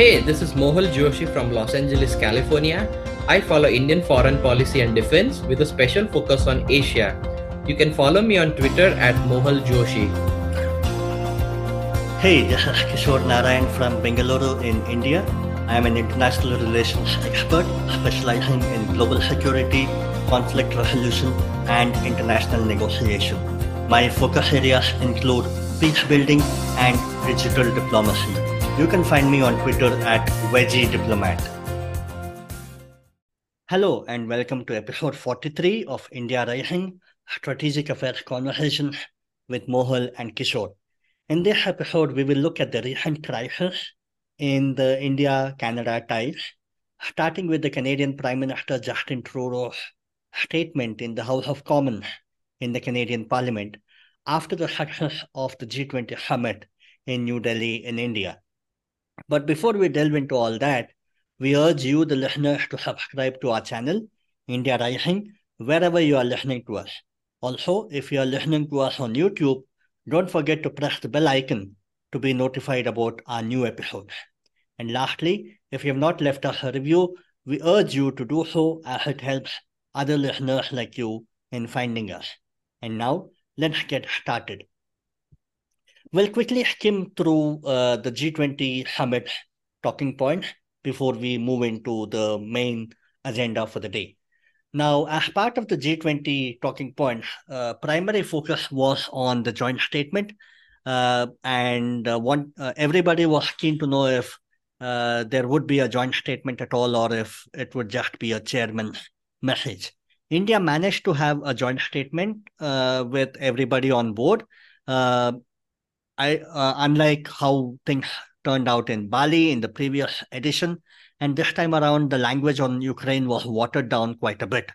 Hey, this is Mohal Joshi from Los Angeles, California. I follow Indian foreign policy and defense with a special focus on Asia. You can follow me on Twitter at Mohal Joshi. Hey, this is Kishor Narayan from Bengaluru in India. I am an international relations expert specializing in global security, conflict resolution, and international negotiation. My focus areas include peace building and digital diplomacy. You can find me on Twitter at Veggie Diplomat. Hello and welcome to episode 43 of India Rising Strategic Affairs Conversation with Mohal and Kishor. In this episode, we will look at the recent crisis in the India Canada ties, starting with the Canadian Prime Minister Justin Trudeau's statement in the House of Commons in the Canadian Parliament after the success of the G20 summit in New Delhi in India. But before we delve into all that, we urge you, the listeners, to subscribe to our channel, India Rising, wherever you are listening to us. Also, if you are listening to us on YouTube, don't forget to press the bell icon to be notified about our new episodes. And lastly, if you have not left us a review, we urge you to do so as it helps other listeners like you in finding us. And now, let's get started. We'll quickly skim through uh, the G20 summit talking points before we move into the main agenda for the day. Now, as part of the G20 talking points, uh, primary focus was on the joint statement, uh, and uh, one uh, everybody was keen to know if uh, there would be a joint statement at all, or if it would just be a chairman's message. India managed to have a joint statement uh, with everybody on board. I, uh, unlike how things turned out in Bali in the previous edition, and this time around, the language on Ukraine was watered down quite a bit.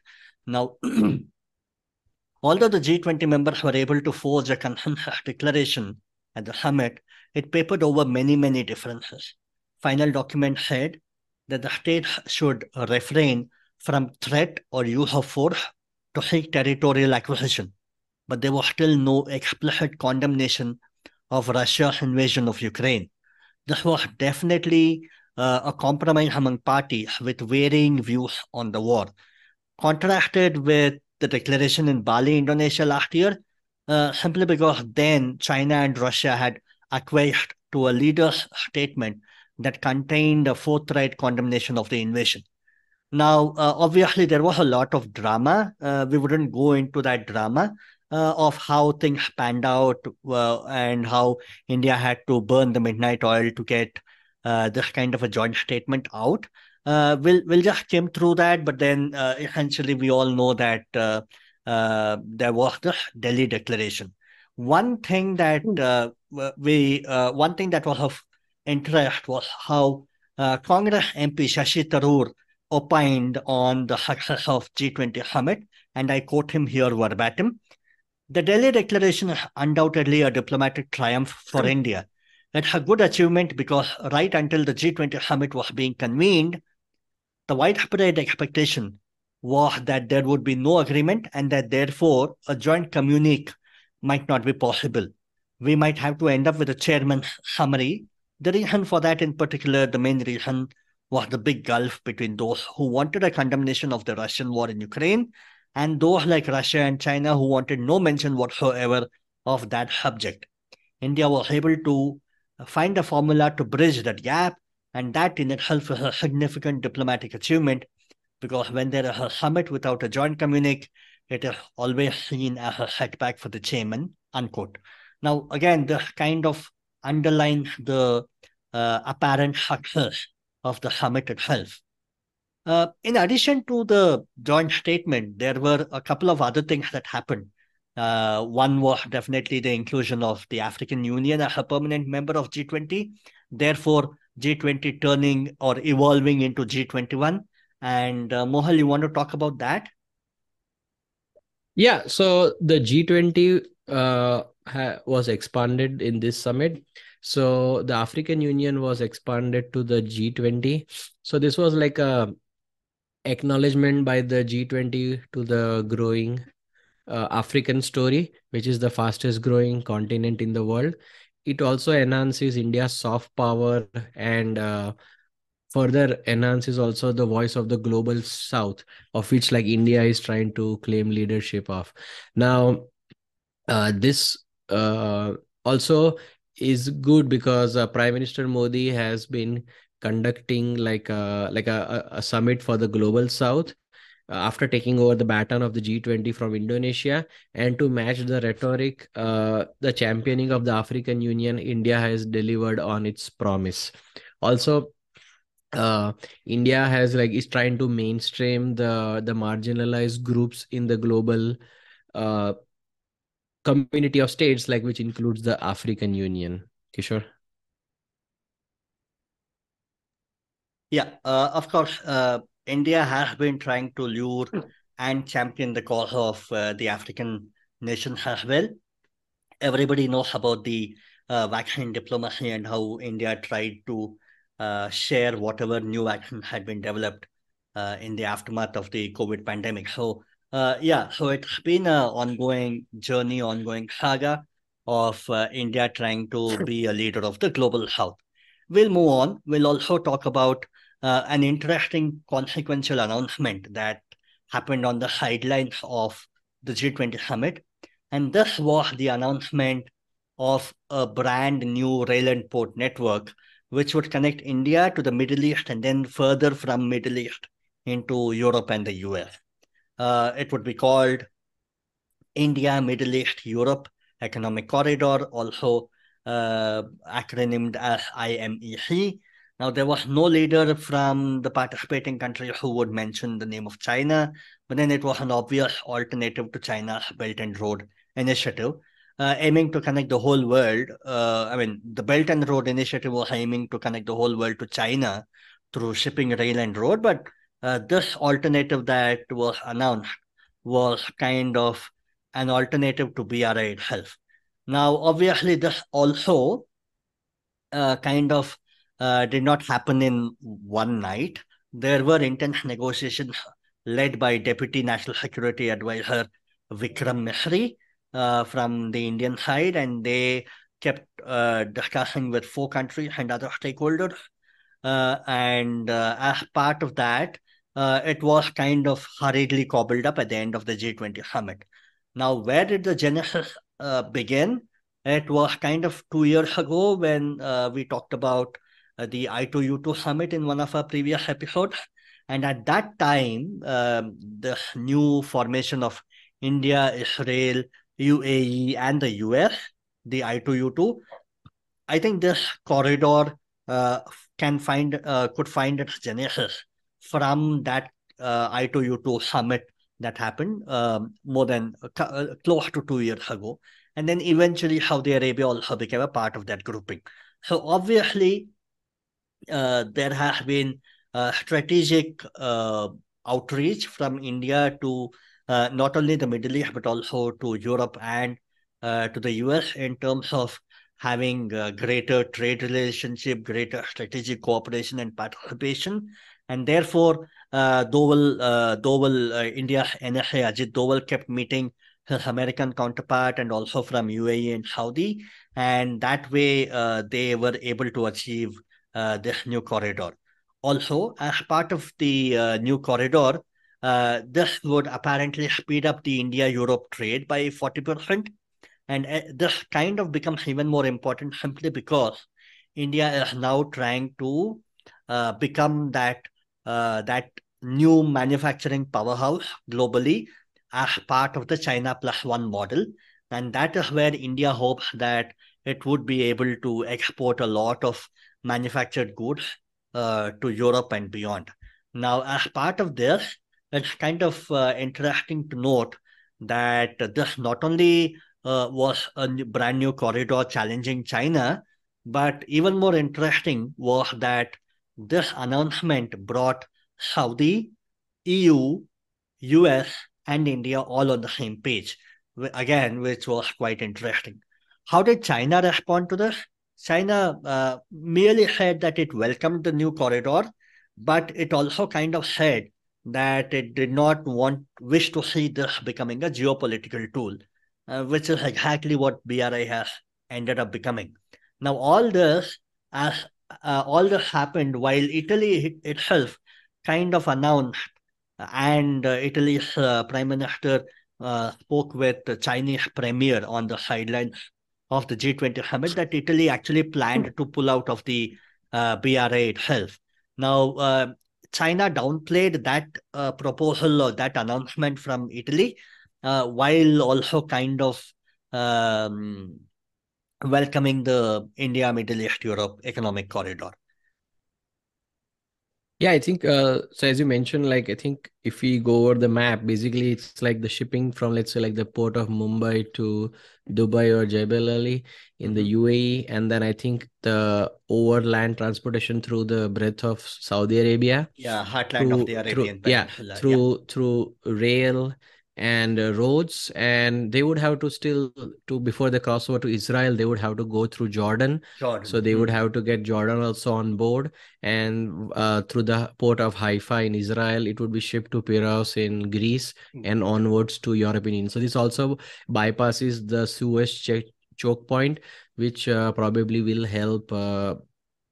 Now, although the G20 members were able to forge a consensus declaration at the summit, it papered over many, many differences. Final document said that the states should refrain from threat or use of force to seek territorial acquisition, but there was still no explicit condemnation of Russia's invasion of Ukraine. This was definitely uh, a compromise among parties with varying views on the war. Contrasted with the declaration in Bali, Indonesia last year, uh, simply because then China and Russia had acquiesced to a leader's statement that contained a forthright condemnation of the invasion. Now, uh, obviously, there was a lot of drama. Uh, we wouldn't go into that drama uh, of how things panned out uh, and how India had to burn the midnight oil to get uh, this kind of a joint statement out. Uh, we'll we'll just skim through that, but then uh, essentially we all know that uh, uh, there was the Delhi Declaration. One thing that hmm. we one thing that was of interest was how Congress MP Shashi Tharoor opined on the success of G20 summit, and I quote him here verbatim. The Delhi Declaration is undoubtedly a diplomatic triumph for India it's a good achievement because right until the G20 summit was being convened, the widespread expectation was that there would be no agreement and that therefore a joint communique might not be possible. We might have to end up with a chairman's summary. The reason for that, in particular, the main reason was the big gulf between those who wanted a condemnation of the Russian war in Ukraine and those like Russia and China who wanted no mention whatsoever of that subject. India was able to find a formula to bridge that gap. And that in itself is a significant diplomatic achievement because when there is a summit without a joint communique, it is always seen as a setback for the chairman, unquote. Now, again, this kind of underlines the uh, apparent success of the summit itself. Uh, in addition to the joint statement, there were a couple of other things that happened. Uh, one was definitely the inclusion of the African Union as a permanent member of G20. Therefore, G20 turning or evolving into G21. And uh, Mohal, you want to talk about that? Yeah. So the G20 uh, ha- was expanded in this summit. So the African Union was expanded to the G20. So this was like a acknowledgement by the G20 to the growing uh, African story, which is the fastest growing continent in the world. It also enhances India's soft power and uh, further enhances also the voice of the global south of which like india is trying to claim leadership of now uh, this uh, also is good because uh, prime minister modi has been conducting like a like a, a summit for the global south uh, after taking over the baton of the G20 from Indonesia and to match the rhetoric, uh, the championing of the African Union, India has delivered on its promise. Also, uh, India has like is trying to mainstream the the marginalized groups in the global uh, community of states, like which includes the African Union. Kishor. Yeah, uh, of course. Uh, India has been trying to lure and champion the cause of uh, the African nations as well. Everybody knows about the uh, vaccine diplomacy and how India tried to uh, share whatever new vaccine had been developed uh, in the aftermath of the COVID pandemic. So, yeah, so it's been an ongoing journey, ongoing saga of India trying to be a leader of the global south. We'll move on. We'll also talk about uh, an interesting consequential announcement that happened on the sidelines of the G20 summit. And this was the announcement of a brand new rail and port network, which would connect India to the Middle East and then further from Middle East into Europe and the US. Uh, it would be called India, Middle East, Europe Economic Corridor, also uh, acronymed as IMEC. Now, there was no leader from the participating country who would mention the name of China, but then it was an obvious alternative to China's Belt and Road Initiative, uh, aiming to connect the whole world. Uh, I mean, the Belt and Road Initiative was aiming to connect the whole world to China through shipping, rail, and road, but uh, this alternative that was announced was kind of an alternative to BRI itself. Now, obviously, this also uh, kind of uh, did not happen in one night. There were intense negotiations led by Deputy National Security Advisor Vikram Misri uh, from the Indian side, and they kept uh, discussing with four countries and other stakeholders. Uh, and uh, as part of that, uh, it was kind of hurriedly cobbled up at the end of the G20 summit. Now, where did the genesis begin? It was kind of two years ago when we talked about uh, the I2U2 summit in one of our previous episodes. And at that time, um, the new formation of India, Israel, UAE, and the US, the I2U2, I think this corridor uh, can find uh, could find its genesis from that uh, I2U2 summit that happened um, more than uh, close to two years ago. And then eventually Saudi Arabia also became a part of that grouping. So obviously, uh, there has been strategic uh, outreach from India to uh, not only the Middle East but also to Europe and to the US in terms of having greater trade relationship, greater strategic cooperation and participation. And therefore, uh, Doval, uh, Doval uh, India NSA Ajit Doval kept meeting his American counterpart and also from UAE and Saudi. And that way, uh, they were able to achieve uh, this new corridor. Also, as part of the uh, new corridor, uh, this would apparently speed up the India-Europe trade by 40%. And this kind of becomes even more important simply because India is now trying to uh, become that uh, that new manufacturing powerhouse globally as part of the China plus one model. And that is where India hopes that it would be able to export a lot of manufactured goods uh, to Europe and beyond. Now, as part of this, it's kind of uh, interesting to note that this not only uh, was a brand new corridor challenging China, but even more interesting was that this announcement brought Saudi, EU, US, and India all on the same page, again, which was quite interesting. How did China respond to this? China uh, merely said that it welcomed the new corridor, but it also kind of said that it did not want wish to see this becoming a geopolitical tool, uh, which is exactly what BRI has ended up becoming. Now, all this, as uh, all this happened while Italy itself kind of announced, and uh, Italy's uh, prime minister uh, spoke with the Chinese premier on the sidelines of the G20 summit that Italy actually planned to pull out of the uh, BRI itself. Now, uh, China downplayed that uh, proposal or that announcement from Italy, uh, while also kind of um, welcoming the India, Middle East, Europe economic corridor. Yeah, I think uh, so. As you mentioned, like I think if we go over the map, basically it's like the shipping from let's say like the port of Mumbai to Dubai or Jebel Ali in the Mm-hmm. UAE, and then I think the overland transportation through the breadth of Saudi Arabia Yeah, heartland of through the through Arabian yeah Peninsula. Yeah. through through rail and uh, roads and they would have to still to before they cross over to Israel they would have to go through Jordan Jordan. so they would Mm. have to get Jordan also on board and uh, through the port of Haifa in Israel it would be shipped to Piraeus in Greece and onwards to European Union so this also bypasses the Suez ch- choke point which uh, probably will help uh,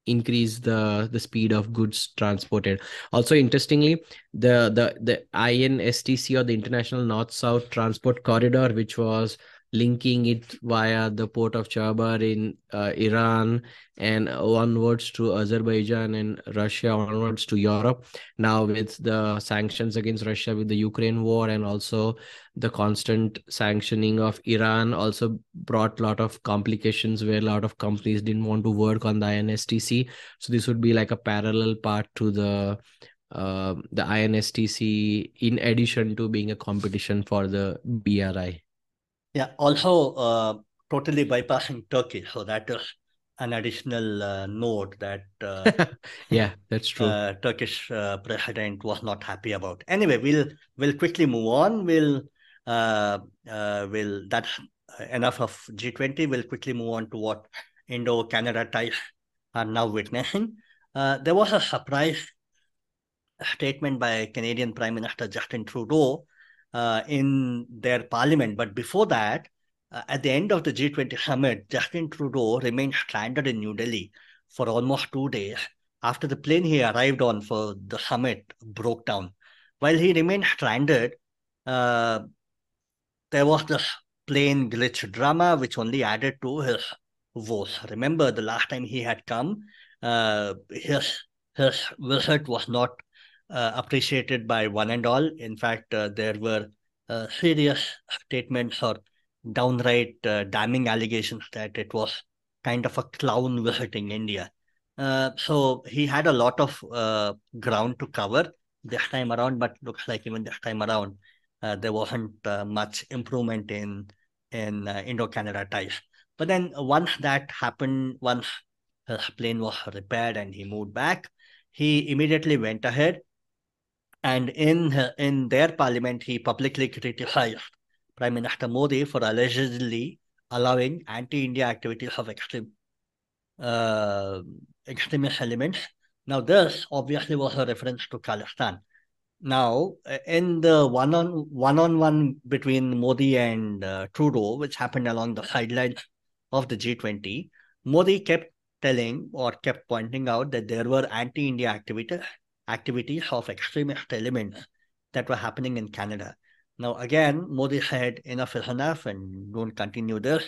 increase the the speed of goods transported. Also interestingly the the the instc or the international north south transport corridor which was linking it via the port of Chabahar in uh, iran and onwards to azerbaijan and russia onwards to europe now with the sanctions against russia with the ukraine war and also the constant sanctioning of iran also brought a lot of complications where a lot of companies didn't want to work on the instc so this would be like a parallel part to the uh, the INSTC in addition to being a competition for the BRI. Yeah, also uh, totally bypassing Turkey. So that is an additional uh, note that uh, yeah, that's true. uh, Turkish uh, president was not happy about. Anyway, we'll we'll quickly move on. We'll uh, uh, will that's enough of G20. We'll quickly move on to what Indo-Canada ties are now witnessing. Uh, there was a surprise statement by Canadian Prime Minister Justin Trudeau uh, in their parliament. But before that, uh, at the end of the G20 summit, Justin Trudeau remained stranded in New Delhi for almost two days after the plane he arrived on for the summit broke down. While he remained stranded, uh, there was this plane glitch drama which only added to his woes. Remember, the last time he had come, uh, his his visit was not appreciated by one and all. In fact, uh, there were uh, serious statements or downright uh, damning allegations that it was kind of a clown visiting India. Uh, so he had a lot of uh, ground to cover this time around, but looks like even this time around, uh, there wasn't uh, much improvement in in uh, Indo-Canada ties. But then once that happened, once his plane was repaired and he moved back, he immediately went ahead and in in their parliament, he publicly criticized Prime Minister Modi for allegedly allowing anti-India activities of extreme uh, extremist elements. Now, this obviously was a reference to Khalistan. Now, in the one-on one-on-one between Modi and uh, Trudeau, which happened along the sidelines of the G20, Modi kept telling or kept pointing out that there were anti-India activities activities of extremist elements that were happening in Canada. Now, again, Modi said enough is enough and don't continue this.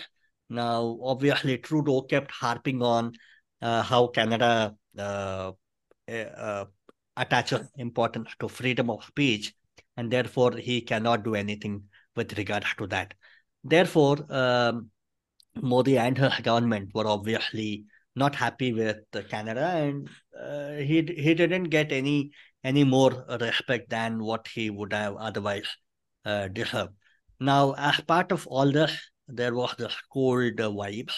Now, obviously, Trudeau kept harping on uh, how Canada uh, uh, attaches importance to freedom of speech, and therefore he cannot do anything with regards to that. Therefore, um, Modi and her government were obviously not happy with Canada, and uh, he he didn't get any any more respect than what he would have otherwise uh, deserved. Now, as part of all this, there was this cold uh, vibes.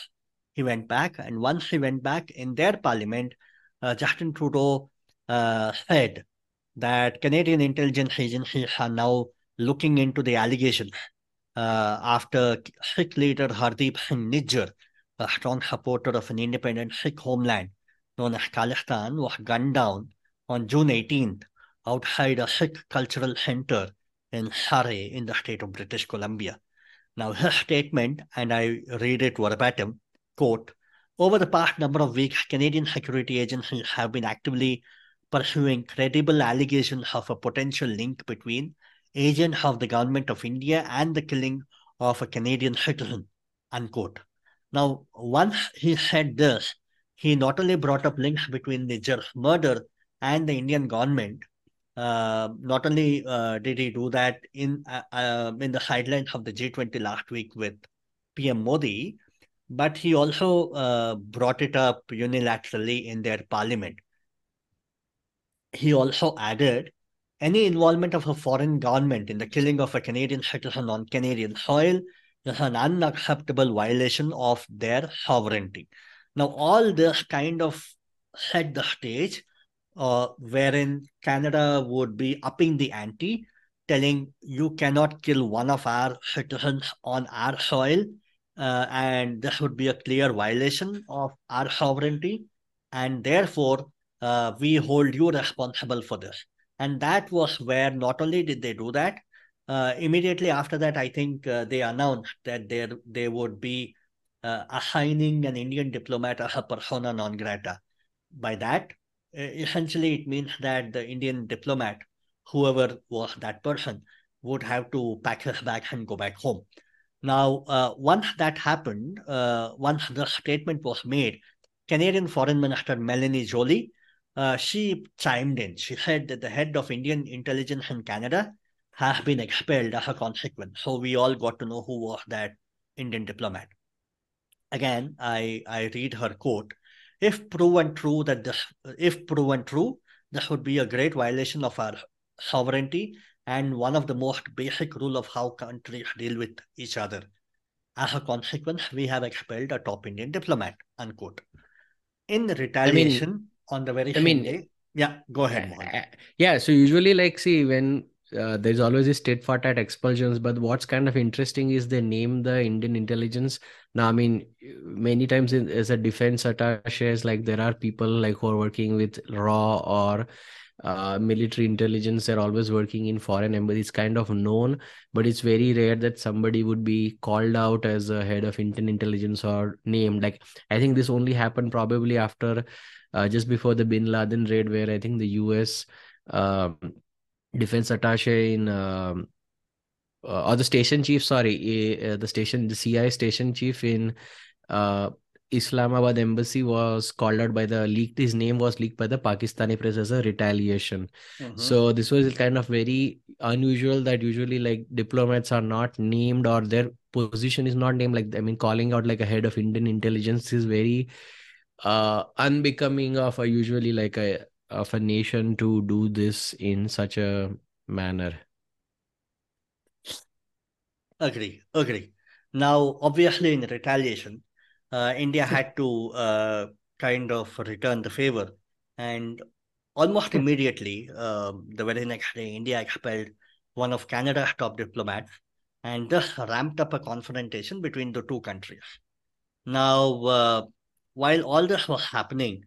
He went back, and once he went back in their parliament, uh, Justin Trudeau uh, said that Canadian intelligence agencies are now looking into the allegations uh, after Sikh leader Hardeep Singh Nijjar, a strong supporter of an independent Sikh homeland known as Khalistan, was gunned down on June 18th outside a Sikh cultural center in Surrey in the state of British Columbia. Now, his statement, and I read it verbatim, quote, over the past number of weeks, Canadian security agencies have been actively pursuing credible allegations of a potential link between agents of the government of India and the killing of a Canadian citizen, unquote. Now, once he said this, he not only brought up links between the Nijjar murder and the Indian government, uh, not only uh, did he do that in uh, uh in the sidelines of the G20 last week with PM Modi, but he also uh, brought it up unilaterally in their parliament. He also added any involvement of a foreign government in the killing of a Canadian citizen on Canadian soil is an unacceptable violation of their sovereignty. Now, all this kind of set the stage uh, wherein Canada would be upping the ante, telling you cannot kill one of our citizens on our soil uh, and this would be a clear violation of our sovereignty, and therefore uh, we hold you responsible for this. And that was where not only did they do that, uh, immediately after that, I think uh, they announced that there they would be assigning an Indian diplomat as a persona non grata. By that, essentially, it means that the Indian diplomat, whoever was that person, would have to pack his bags and go back home. Now, uh, once that happened, uh, once the statement was made, Canadian Foreign Minister Melanie Joly, uh, she chimed in. She said that the head of Indian intelligence in Canada has been expelled as a consequence. So we all got to know who was that Indian diplomat. Again, I, I read her quote. If proven true that this, if proven true, this would be a great violation of our sovereignty and one of the most basic rule of how countries deal with each other. As a consequence, we have expelled a top Indian diplomat, unquote. In retaliation, I mean, on the very I mean, day, yeah, go ahead. Uh, yeah, so usually, like, see, when uh, there's always a state fought at expulsions, but what's kind of interesting is they name the Indian intelligence. Now, I mean, many times in, as a defense attaches, like there are people like who are working with RAW or uh, military intelligence they're always working in foreign embassies kind of known but it's very rare that somebody would be called out as a head of indian intelligence or named like i think this only happened probably after uh, just before the bin laden raid where i think the us um, defense attache in um, uh, or the station chief sorry uh, the station the cia station chief in uh, Islamabad embassy was called out by the leaked his name was leaked by the Pakistani press as a retaliation. Mm-hmm. So this was kind of very unusual that usually like diplomats are not named or their position is not named like I mean calling out like a head of Indian intelligence is very uh unbecoming of a usually like a of a nation to do this in such a manner. Agree, agree. Now, obviously, in retaliation, uh, India had to uh, kind of return the favor. And almost immediately, uh, the very next day, India expelled one of Canada's top diplomats, and this ramped up a confrontation between the two countries. Now, uh, while all this was happening,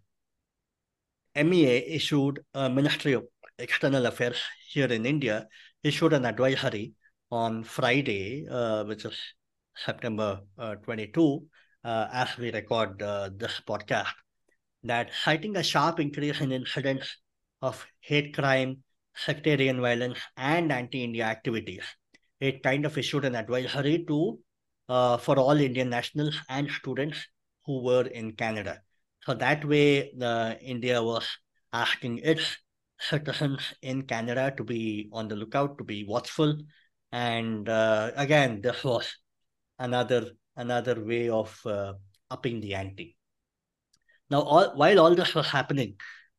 MEA issued a Ministry of External Affairs here in India issued an advisory on Friday, uh, which is September uh, 22, uh, as we record uh, this podcast, that citing a sharp increase in incidents of hate crime, sectarian violence, and anti-India activities, it kind of issued an advisory to uh, for all Indian nationals and students who were in Canada. So that way, uh, India was asking its citizens in Canada to be on the lookout, to be watchful. And uh, again, this was another another way of uh, upping the ante. Now, all, while all this was happening,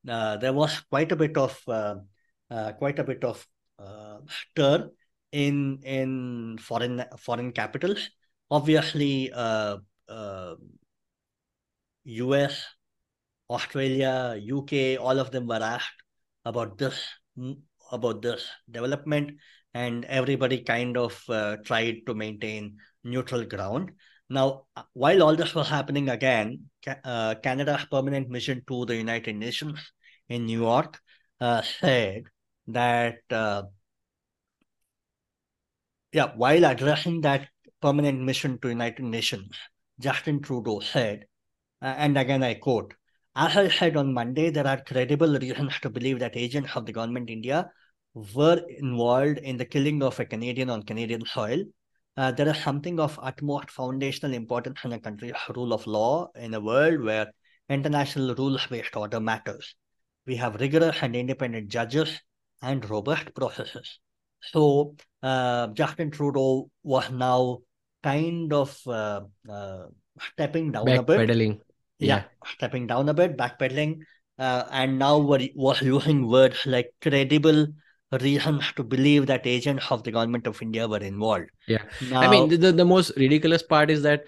uh, there was quite a bit of uh, uh quite a bit of uh, stir in in foreign foreign capitals. Obviously, US, uh, Australia, UK, all of them were asked about this about this development, and everybody kind of tried to maintain neutral ground. Now, uh, while all this was happening again, uh, Canada's permanent mission to the United Nations in New York uh, said that, uh, yeah, while addressing that permanent mission to United Nations, Justin Trudeau said Uh, and again, I quote, as I said on Monday, there are credible reasons to believe that agents of the government India were involved in the killing of a Canadian on Canadian soil. Uh, there is something of utmost foundational importance in a country's rule of law in a world where international rules-based order matters. We have rigorous and independent judges and robust processes. So uh, Justin Trudeau was now kind of uh, uh, stepping down a bit. Backpedaling. Yeah, Yeah. stepping down a bit, backpedaling, uh, and now we're, was using words like credible reasons to believe that agents of the government of India were involved. Yeah. Now, I mean, the, the, the most ridiculous part is that,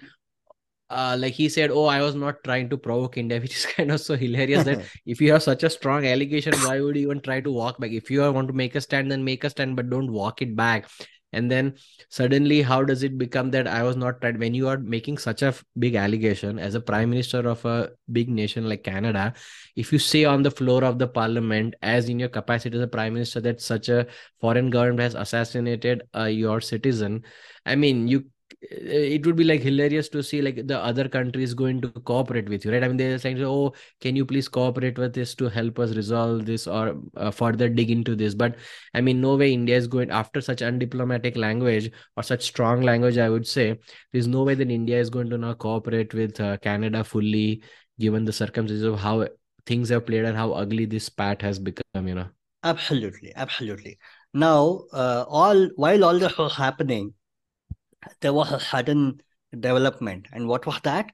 uh, like he said, oh, I was not trying to provoke India, which is kind of so hilarious that if you have such a strong allegation, why would you even try to walk back? If you want to make a stand, then make a stand, but don't walk it back. And then suddenly, how does it become that I was not tried? When you are making such a big allegation as a prime minister of a big nation like Canada, if you say on the floor of the parliament, as in your capacity as a prime minister, that such a foreign government has assassinated uh, your citizen, I mean, you it would be like hilarious to see like the other countries going to cooperate with you right? I mean they're saying oh can you please cooperate with this to help us resolve this or uh, further dig into this? But i mean no way india is going after such undiplomatic language or such strong language i would say there's no way that india is going to now cooperate with uh, canada fully given the circumstances of how things have played and how ugly this spat has become you know? Absolutely, absolutely. Now, uh, all while all this was happening, there was a sudden development, and what was that?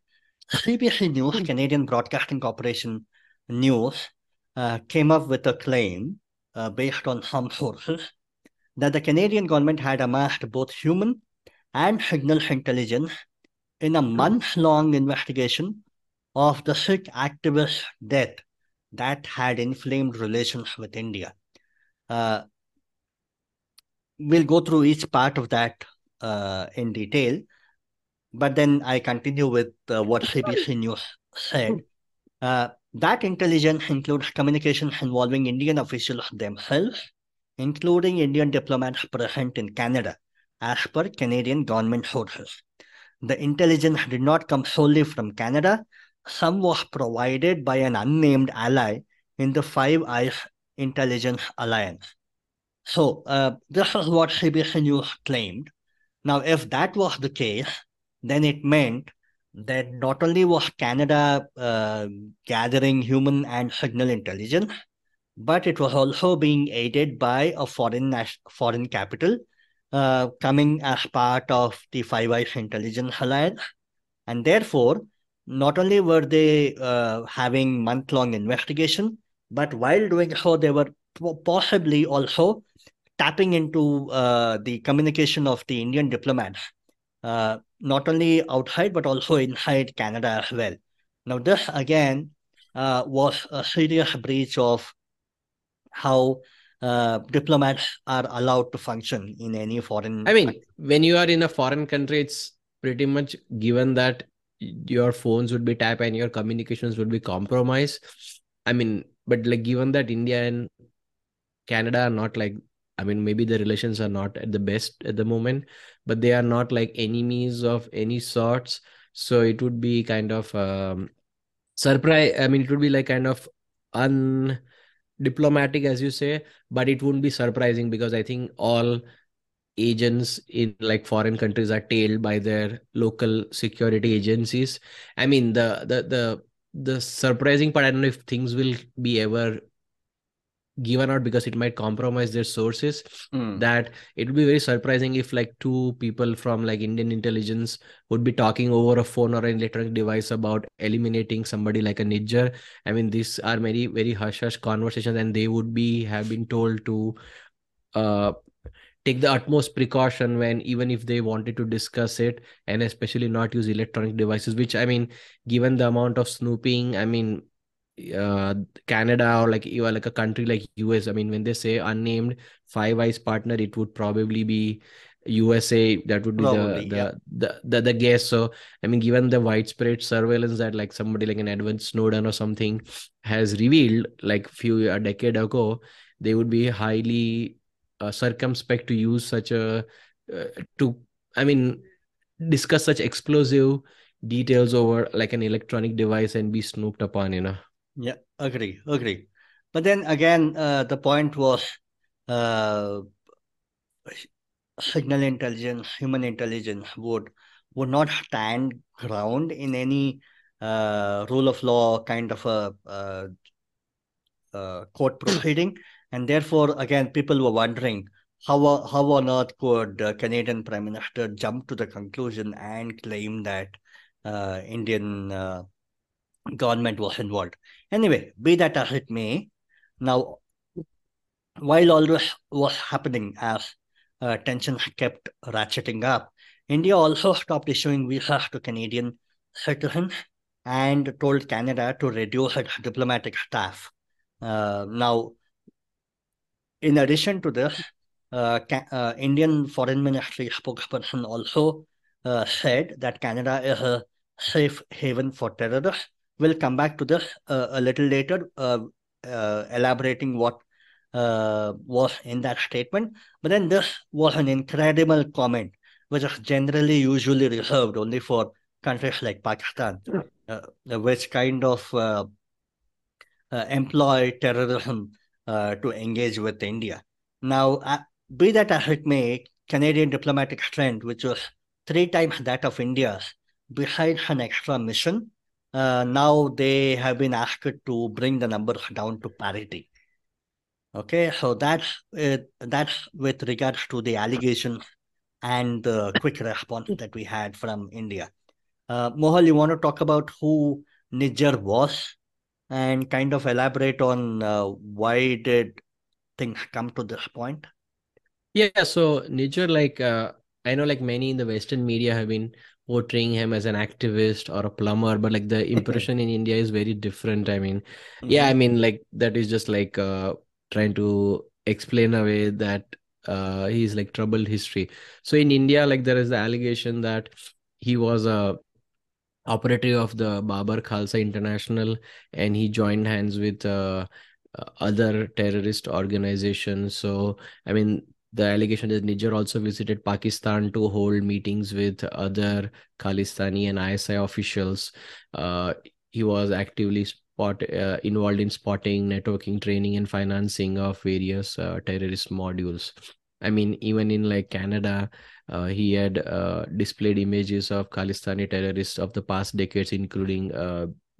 CBC News, Canadian Broadcasting Corporation News, uh, came up with a claim uh, based on some sources that the Canadian government had amassed both human and signal intelligence in a month long investigation of the Sikh activist death that had inflamed relations with India. Uh, we'll go through each part of that uh, in detail, but then I continue with uh, what CBC News said. Uh, that intelligence includes communications involving Indian officials themselves, including Indian diplomats present in Canada, as per Canadian government sources. The intelligence did not come solely from Canada. Some was provided by an unnamed ally in the Five Eyes Intelligence Alliance. So, uh, this is what CBC News claimed. Now, if that was the case, then it meant that not only was Canada uh, gathering human and signal intelligence, but it was also being aided by a foreign foreign capital uh, coming as part of the Five Eyes Intelligence Alliance. And therefore, not only were they uh, having month long investigation, but while doing so, they were possibly also tapping into uh, the communication of the Indian diplomats, uh, not only outside but also inside Canada as well. Now, this again uh, was a serious breach of how uh, diplomats are allowed to function in any foreign. I mean, country. when you are in a foreign country, it's pretty much given that your phones would be tapped and your communications would be compromised. I mean, but like given that India and Canada are not like, I mean, maybe the relations are not at the best at the moment, but they are not like enemies of any sorts. So it would be kind of um, surprise. I mean, it would be like kind of undiplomatic, as you say, but it wouldn't be surprising because I think all agents in like foreign countries are tailed by their local security agencies. I mean, the the the the surprising part, I don't know if things will be ever given out because it might compromise their sources Hmm. that it would be very surprising if like two people from like indian intelligence would be talking over a phone or an electronic device about eliminating somebody like a Nijjar. i mean these are very very hush hush conversations and they would be have been told to uh take the utmost precaution when even if they wanted to discuss it and especially not use electronic devices which i mean given the amount of snooping i mean uh canada or like even like a country like us i mean when they say unnamed five eyes partner it would probably be usa that would be Probably, the, yeah. the the the the guess so i mean given the widespread surveillance that like somebody like an edward snowden or something has revealed like few a decade ago they would be highly uh, circumspect to use such a uh, to i mean discuss such explosive details over like an electronic device and be snooped upon, you know. Yeah, agree, agree. But then again, uh, the point was uh, signal intelligence, human intelligence would would not stand ground in any uh, rule of law kind of a uh, uh, court proceeding, and therefore, again, people were wondering how how on earth could uh, Canadian Prime Minister jump to the conclusion and claim that uh, Indian uh, government was involved. Anyway, be that as it may, now while all this was happening as uh, tensions kept ratcheting up, India also stopped issuing visas to Canadian citizens and told Canada to reduce its diplomatic staff. Uh, now, in addition to this, uh, uh, Indian Foreign Ministry spokesperson also uh, said that Canada is a safe haven for terrorists. We'll come back to this uh, a little later, uh, uh elaborating what uh, was in that statement. But then this was an incredible comment, which is generally usually reserved only for countries like Pakistan, hmm. uh, which kind of employ terrorism to engage with India. Now, be that as it may, Canadian diplomatic strength, which was three times that of India's, besides an extra mission, uh, now they have been asked to bring the number down to parity. Okay, so that's uh, that's with regards to the allegations and the quick response that we had from India. Uh, Mohal, you want to talk about who Nijjar was and kind of elaborate on uh, why did things come to this point? Yeah, so Nijjar, like uh, I know, like many in the Western media have been portraying him as an activist or a plumber, but like the impression in India is very different. I mean, mm-hmm. yeah, I mean, like that is just like uh, trying to explain away that uh, he's like troubled history. So in India, like there is the allegation that he was a operative of the Babar Khalsa International, and he joined hands with uh, other terrorist organizations. So I mean, the allegation is Nijjar also visited Pakistan to hold meetings with other Khalistani and ISI officials. Uh, he was actively spot, uh, involved in spotting, networking, training, and financing of various uh, terrorist modules. I mean, even in like Canada, uh, he had uh, displayed images of Khalistani terrorists of the past decades, including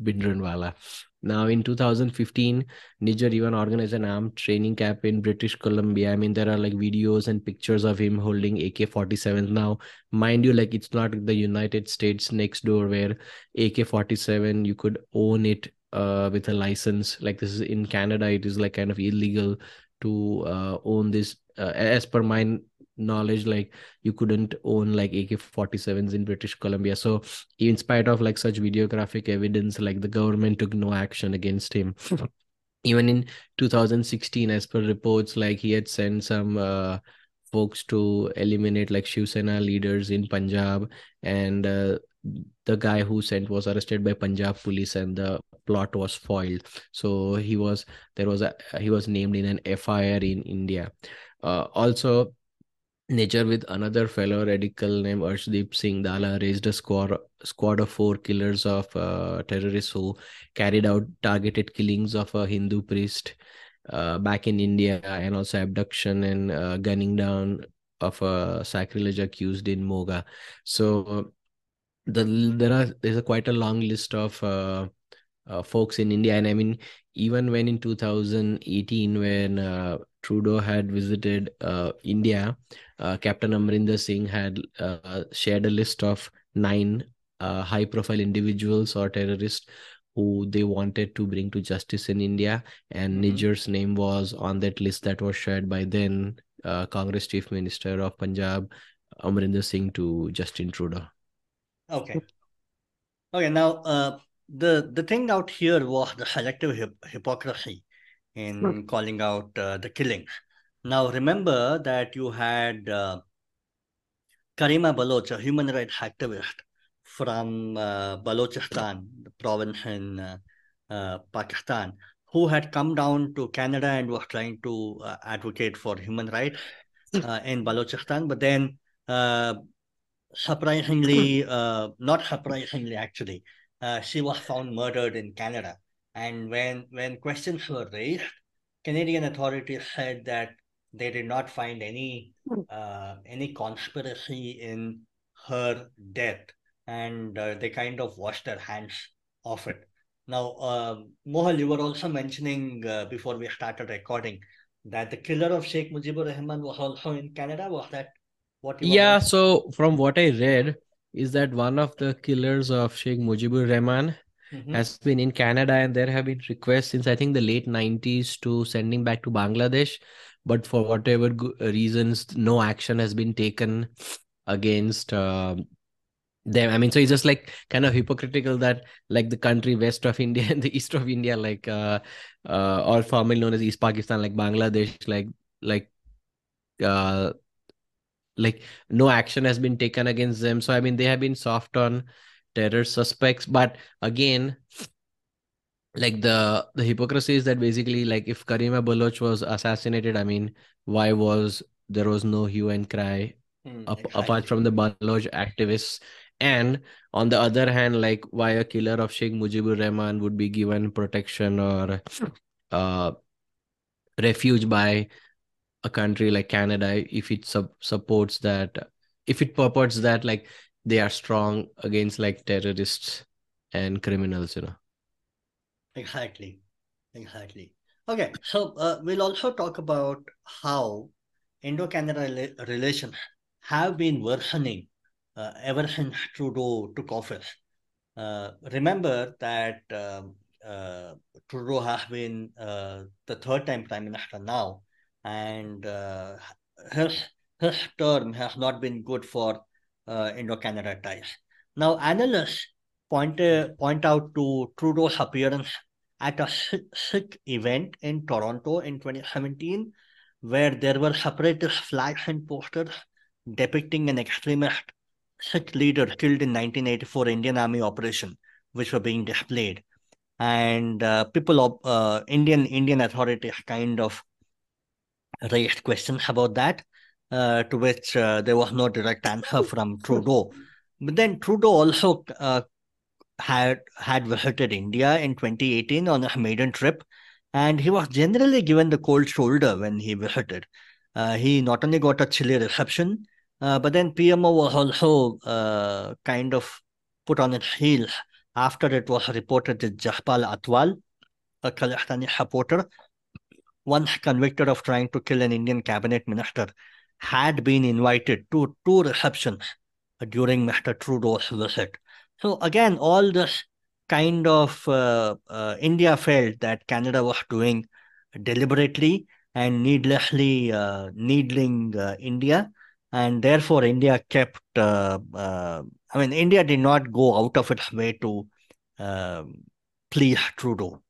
Bhindranwale. Now, in 2015, Nijjar even organized an armed training camp in British Columbia. I mean, there are like videos and pictures of him holding AK 47. Now, mind you, like it's not the United States next door where AK 47, you could own it uh, with a license. Like this is in Canada, it is like kind of illegal to uh, own this. Uh, as per my knowledge like you couldn't own like ak-47s in british columbia. So in spite of like such videographic evidence like the government took no action against him. Even in 2016 as per reports like he had sent some uh, folks to eliminate like Shiv Sena leaders in Punjab. And uh, the guy who sent was arrested by Punjab police and the plot was foiled. So he was there was a he was named in an FIR in India. Uh, also Nijjar with another fellow radical named Arshdeep Singh Dalla raised a squad, squad of four killers of uh, terrorists who carried out targeted killings of a Hindu priest uh, back in India and also abduction and uh, gunning down of a sacrilege accused in Moga. So the there are there's a quite a long list of uh, uh, folks in India, and I mean even when in 2018 when uh, Trudeau had visited India, uh, Captain Amrinder Singh had uh, shared a list of nine uh, high profile individuals or terrorists who they wanted to bring to justice in India. And mm-hmm. Nijjar's name was on that list that was shared by then uh, Congress Chief Minister of Punjab, Amrinder Singh, to Justin Trudeau. Okay. Okay, now uh, the the thing out here was the selective hip- hypocrisy in hmm. calling out uh, the killings. Now, remember that you had uh, Karima Baloch, a human rights activist from uh, Balochistan, the province in uh, uh, Pakistan, who had come down to Canada and was trying to uh, advocate for human rights in Balochistan. But then surprisingly, uh, not surprisingly actually, uh, she was found murdered in Canada. And when when questions were raised, Canadian authorities said that they did not find any uh, any conspiracy in her death, and uh, they kind of washed their hands of it. Now, um, Mohal, you were also mentioning uh, before we started recording that the killer of Sheikh Mujibur Rahman was also in Canada. Was that what you? Yeah. So from what I read, is that one of the killers of Sheikh Mujibur Rahman mm-hmm. has been in Canada, and there have been requests since I think the late '90s to sending back to Bangladesh, but for whatever reasons, no action has been taken against. Uh, them i mean so it's just like kind of hypocritical that like the country west of india and the east of india like uh uh or formerly known as east pakistan like bangladesh like like uh like no action has been taken against them so i mean they have been soft on terror suspects but again like the the hypocrisy is that basically like if karima baloch was assassinated i mean why was there was no hue and cry mm, up, exactly. apart from the baloch activists and on the other hand like why a killer of sheikh mujibur rahman would be given protection or uh, refuge by a country like canada if it sub- supports that if it purports that like they are strong against like terrorists and criminals you know exactly exactly okay so uh, we'll also talk about how indo-canada relations have been worsening uh, ever since Trudeau took office. Uh, remember that um, uh, Trudeau has been uh, the third time prime minister now, and uh, his his term has not been good for uh, Indo-Canada ties. Now, analysts point point out to Trudeau's appearance at a Sikh event in Toronto in 2017, where there were separatist flags and posters depicting an extremist Sikh leader killed in 1984 Indian Army operation, which were being displayed, and uh, people of uh, Indian Indian authorities kind of raised questions about that, uh, to which uh, there was no direct answer from Trudeau. But then Trudeau also uh, had had visited India in 2018 on a maiden trip, and he was generally given the cold shoulder when he visited. Uh, he not only got a chilly reception, uh, but then PMO was also uh, kind of put on its heels after it was reported that Jaspal Atwal, a Khalistani supporter, once convicted of trying to kill an Indian cabinet minister, had been invited to two receptions during Mr. Trudeau's visit. So again, all this kind of uh, uh, India felt that Canada was doing deliberately and needlessly uh, needling uh, India and therefore India kept. Uh, uh, I mean, India did not go out of its way to uh, please Trudeau.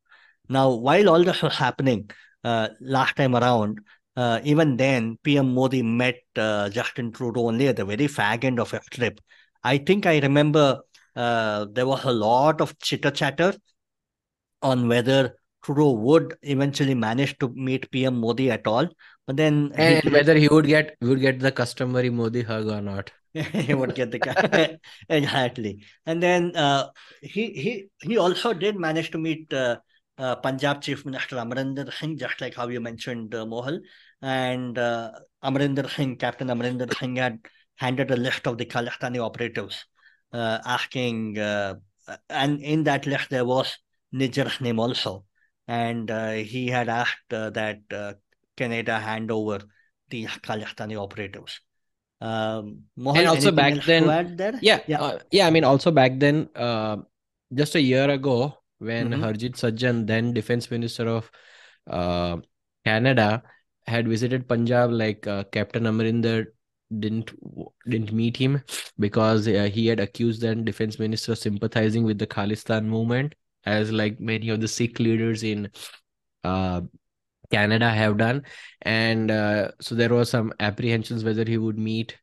Now, while all this was happening last time around, uh, even then, PM Modi met uh, Justin Trudeau only at the very fag end of a trip. I think I remember there was a lot of chitter chatter on whether Trudeau would eventually manage to meet PM Modi at all. But then and he, whether he would get would get the customary Modi hug or not. he would get the exactly. And then uh, he he he also did manage to meet uh, uh, Punjab Chief Minister Amarinder Singh, just like how you mentioned uh, Mohal. And uh, Amarinder Singh, Captain Amarinder Singh, had handed a list of the Khalistani operatives, uh, asking, uh, and in that list there was Nijjar's name also and uh, he had asked uh, that uh, Canada hand over the Khalistani operatives. Um, Mohal, and also back then, yeah, yeah. Uh, yeah. I mean, also back then, just a year ago, when mm-hmm. Harjit Sajjan, then Defense Minister of Canada, had visited Punjab, like Captain Amarinder didn't didn't meet him because he had accused then Defense Minister of sympathizing with the Khalistan movement as like many of the Sikh leaders in uh, Canada have done. And uh, so there was some apprehensions whether he would meet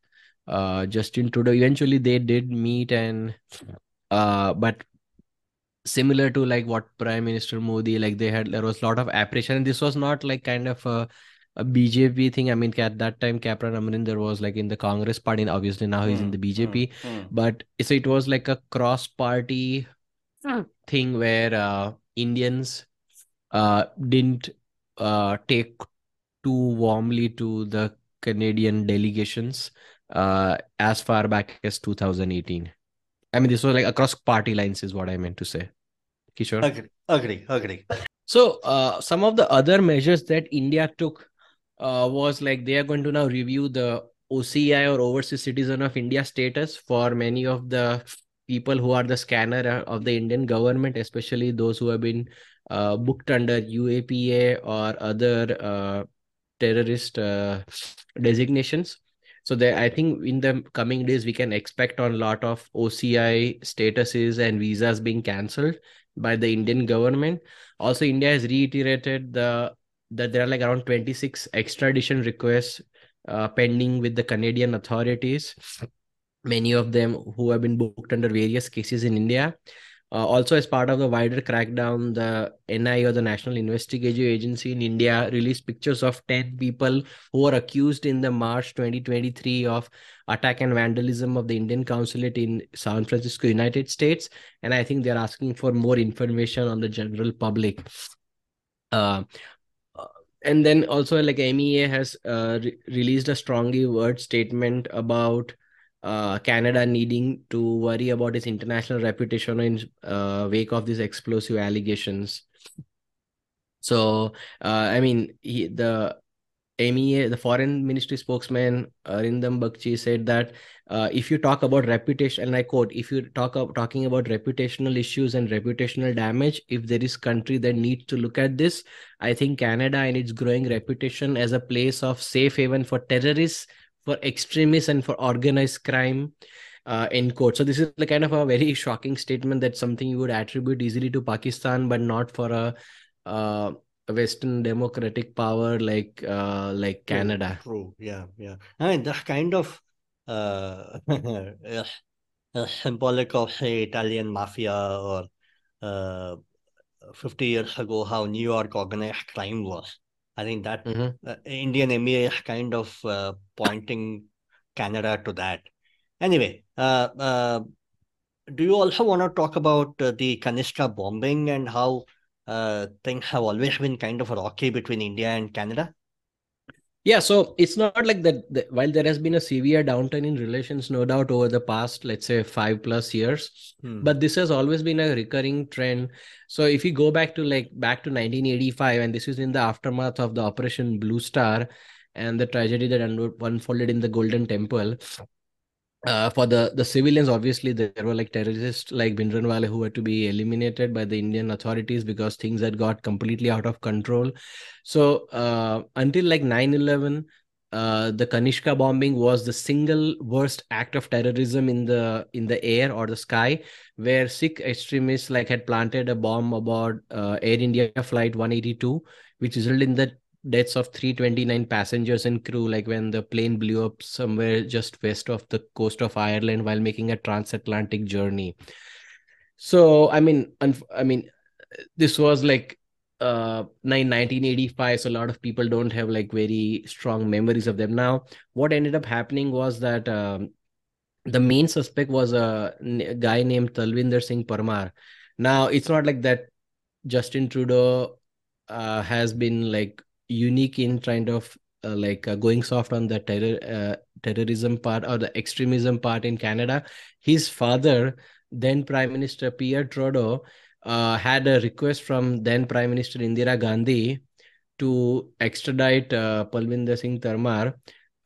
uh, Justin Trudeau. Eventually, they did meet, and uh, but similar to like what Prime Minister Modi, like they had there was a lot of apprehension. This was not like kind of a a BJP thing. I mean, at that time, Captain Amarinder was like in the Congress party. And obviously, now he's in the BJP. Mm, mm. But so it was like a cross party thing where uh, Indians uh, didn't uh, take too warmly to the Canadian delegations uh, as far back as 2018. I mean, this was like across party lines, is what I meant to say. Kishor. Agree, agree, agree. So, uh, some of the other measures that India took uh, was like they are going to now review the OCI or Overseas Citizen of India status for many of the people who are the scanner of the Indian government, especially those who have been uh, booked under UAPA or other uh, terrorist uh, designations. So there, I think in the coming days we can expect on a lot of OCI statuses and visas being cancelled by the Indian government. Also, India has reiterated the that there are like around 26 extradition requests uh, pending with the Canadian authorities. Many of them who have been booked under various cases in India. Uh, also, as part of the wider crackdown, the NIA or the National Investigative Agency in India released pictures of 10 people who were accused in the March 2023 of attack and vandalism of the Indian consulate in San Francisco, United States. And I think they're asking for more information on the general public. Uh, and then also like MEA has uh, re- released a strongly word statement about uh, Canada needing to worry about its international reputation in uh, wake of these explosive allegations. So, uh, I mean, he, the MEA, the foreign ministry spokesman Arindam Bagchi said that uh, if you talk about reputation, and I quote, if you talk about talking about reputational issues and reputational damage, if there is country that needs to look at this, I think Canada and its growing reputation as a place of safe haven for terrorists, for extremists, and for organized crime. Uh, in court. So this is like kind of a very shocking statement that something you would attribute easily to Pakistan, but not for a uh, Western democratic power like uh, like Canada. True, true. yeah, yeah. I mean, the kind of uh, symbolic of say Italian mafia or uh, 50 years ago how New York organized crime was. I think that Mhm. uh, Indian MEA is kind of uh, pointing Canada to that. Anyway, uh, uh, do you also want to talk about uh, the Kanishka bombing and how uh, things have always been kind of rocky between India and Canada? Yeah, so it's not like that, that while there has been a severe downturn in relations, no doubt over the past, let's say, five plus years, Hmm. but this has always been a recurring trend. So if you go back to like back to 1985, and this is in the aftermath of the Operation Blue Star and the tragedy that unfolded in the Golden Temple. Uh, for the the civilians, obviously there were like terrorists like Bhindranwale who were to be eliminated by the Indian authorities because things had got completely out of control. So uh, until like 9/11, uh, the Kanishka bombing was the single worst act of terrorism in the in the air or the sky, where Sikh extremists like had planted a bomb aboard uh, Air India flight 182, which resulted in the deaths of 329 passengers and crew like when the plane blew up somewhere just west of the coast of Ireland while making a transatlantic journey. So I mean, I mean, this was like uh nine- 1985 so a lot of people don't have like very strong memories of them now what ended up happening was that um, the main suspect was a guy named Talvinder Singh Parmar now it's not like that Justin Trudeau uh, has been like unique in kind of uh, like uh, going soft on the terror uh, terrorism part or the extremism part in Canada. His father, then Prime Minister Pierre Trudeau, uh, had a request from then Prime Minister Indira Gandhi to extradite uh, Palvinder Singh Parmar.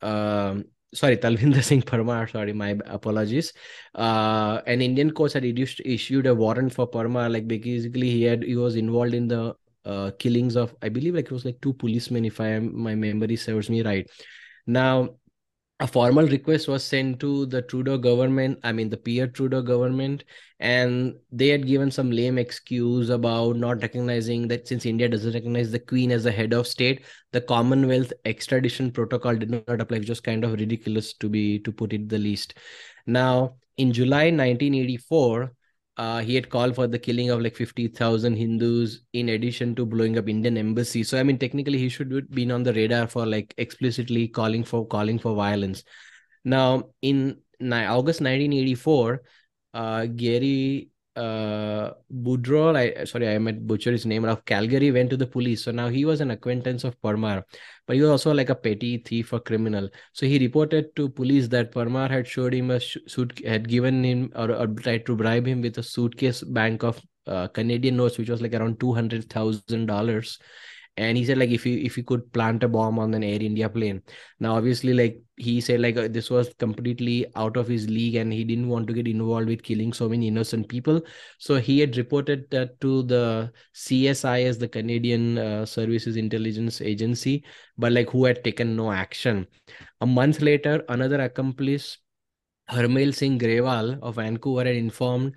Um, sorry, Talvinder Singh Parmar. Sorry, my apologies. Uh, an Indian court had issued, issued a warrant for Parmar. Like basically, he had he was involved in the uh, killings of I believe like it was like two policemen, if I am my memory serves me right. Now, a formal request was sent to the Trudeau government, I mean the Pierre Trudeau government, and they had given some lame excuse about not recognizing that since India doesn't recognize the Queen as the head of state, the Commonwealth extradition protocol did not apply, which was kind of ridiculous to be to put it the least. Now, in July 1984, uh, he had called for the killing of like 50,000 Hindus in addition to blowing up Indian embassy. So I mean, technically, he should have been on the radar for like explicitly calling for calling for violence. Now, in August 1984, uh, Gary uh Boudreau, I sorry, I might butcher his name of Calgary went to the police. So now he was an acquaintance of Parmar, but he was also like a petty thief or criminal. So he reported to police that Parmar had showed him a suit, had given him or, or tried to bribe him with a suitcase bank of uh, Canadian notes, which was like around two hundred thousand dollars and he said like if you if you could plant a bomb on an air india plane. Now obviously like he said like uh, this was completely out of his league and he didn't want to get involved with killing so many innocent people. So he had reported that to the csi as the canadian uh, services intelligence agency but like who had taken no action. A month later another accomplice Harmail Singh Grewal of Vancouver had informed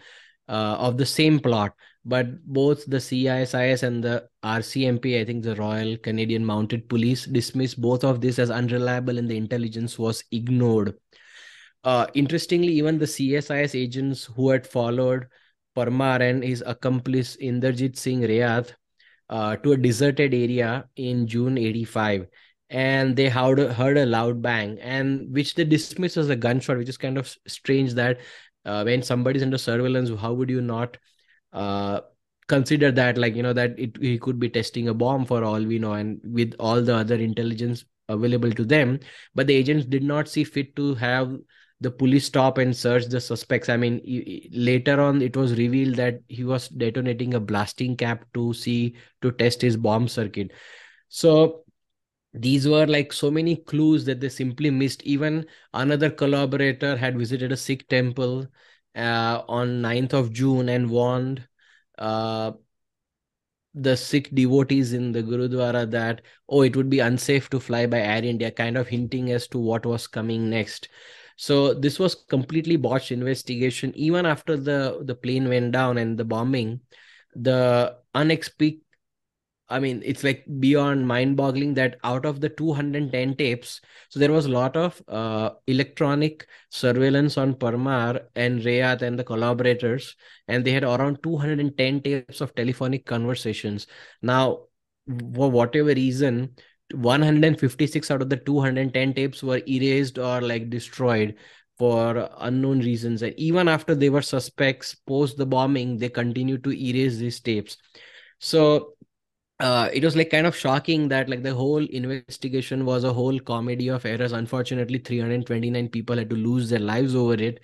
uh, of the same plot but both the CSIS and the RCMP, I think the Royal Canadian Mounted Police, dismissed both of this as unreliable and the intelligence was ignored. Uh, interestingly, even the CSIS agents who had followed Parmar and his accomplice Inderjit Singh Riat uh, to a deserted area in June 85 and they heard, heard a loud bang and which they dismissed as a gunshot which is kind of strange that uh, when somebody's under surveillance how would you not uh, consider that like you know that it he could be testing a bomb for all we know and with all the other intelligence available to them. But the agents did not see fit to have the police stop and search the suspects. I mean later on it was revealed that he was detonating a blasting cap to see to test his bomb circuit. So these were like so many clues that they simply missed. Even another collaborator had visited a sikh temple uh, on 9th of June and warned uh, the Sikh devotees in the Gurudwara that, oh, it would be unsafe to fly by Air India, kind of hinting as to what was coming next. So this was completely botched investigation. Even after the, the plane went down and the bombing, the unexpected I mean, it's like beyond mind boggling that out of the 210 tapes, so there was a lot of uh, electronic surveillance on Parmar and Riat and the collaborators, and they had around 210 tapes of telephonic conversations. Now, for whatever reason, 156 out of the 210 tapes were erased or like destroyed for unknown reasons. And even after they were suspects post the bombing, they continued to erase these tapes. So uh, it was like kind of shocking that like the whole investigation was a whole comedy of errors. Unfortunately, 329 people had to lose their lives over it.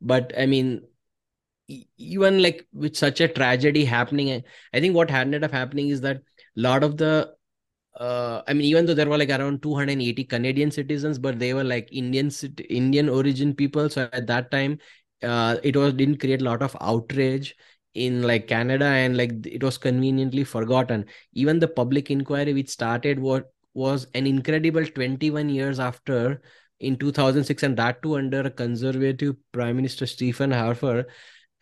But I mean, even like with such a tragedy happening, I think what ended up happening is that a lot of the uh, I mean, even though there were like around 280 Canadian citizens, but they were like Indian Indian origin people. So at that time, uh, it was didn't create a lot of outrage in like Canada and like it was conveniently forgotten. Even the public inquiry which started what was an incredible 21 years after in 2006 and that too under conservative prime minister Stephen Harper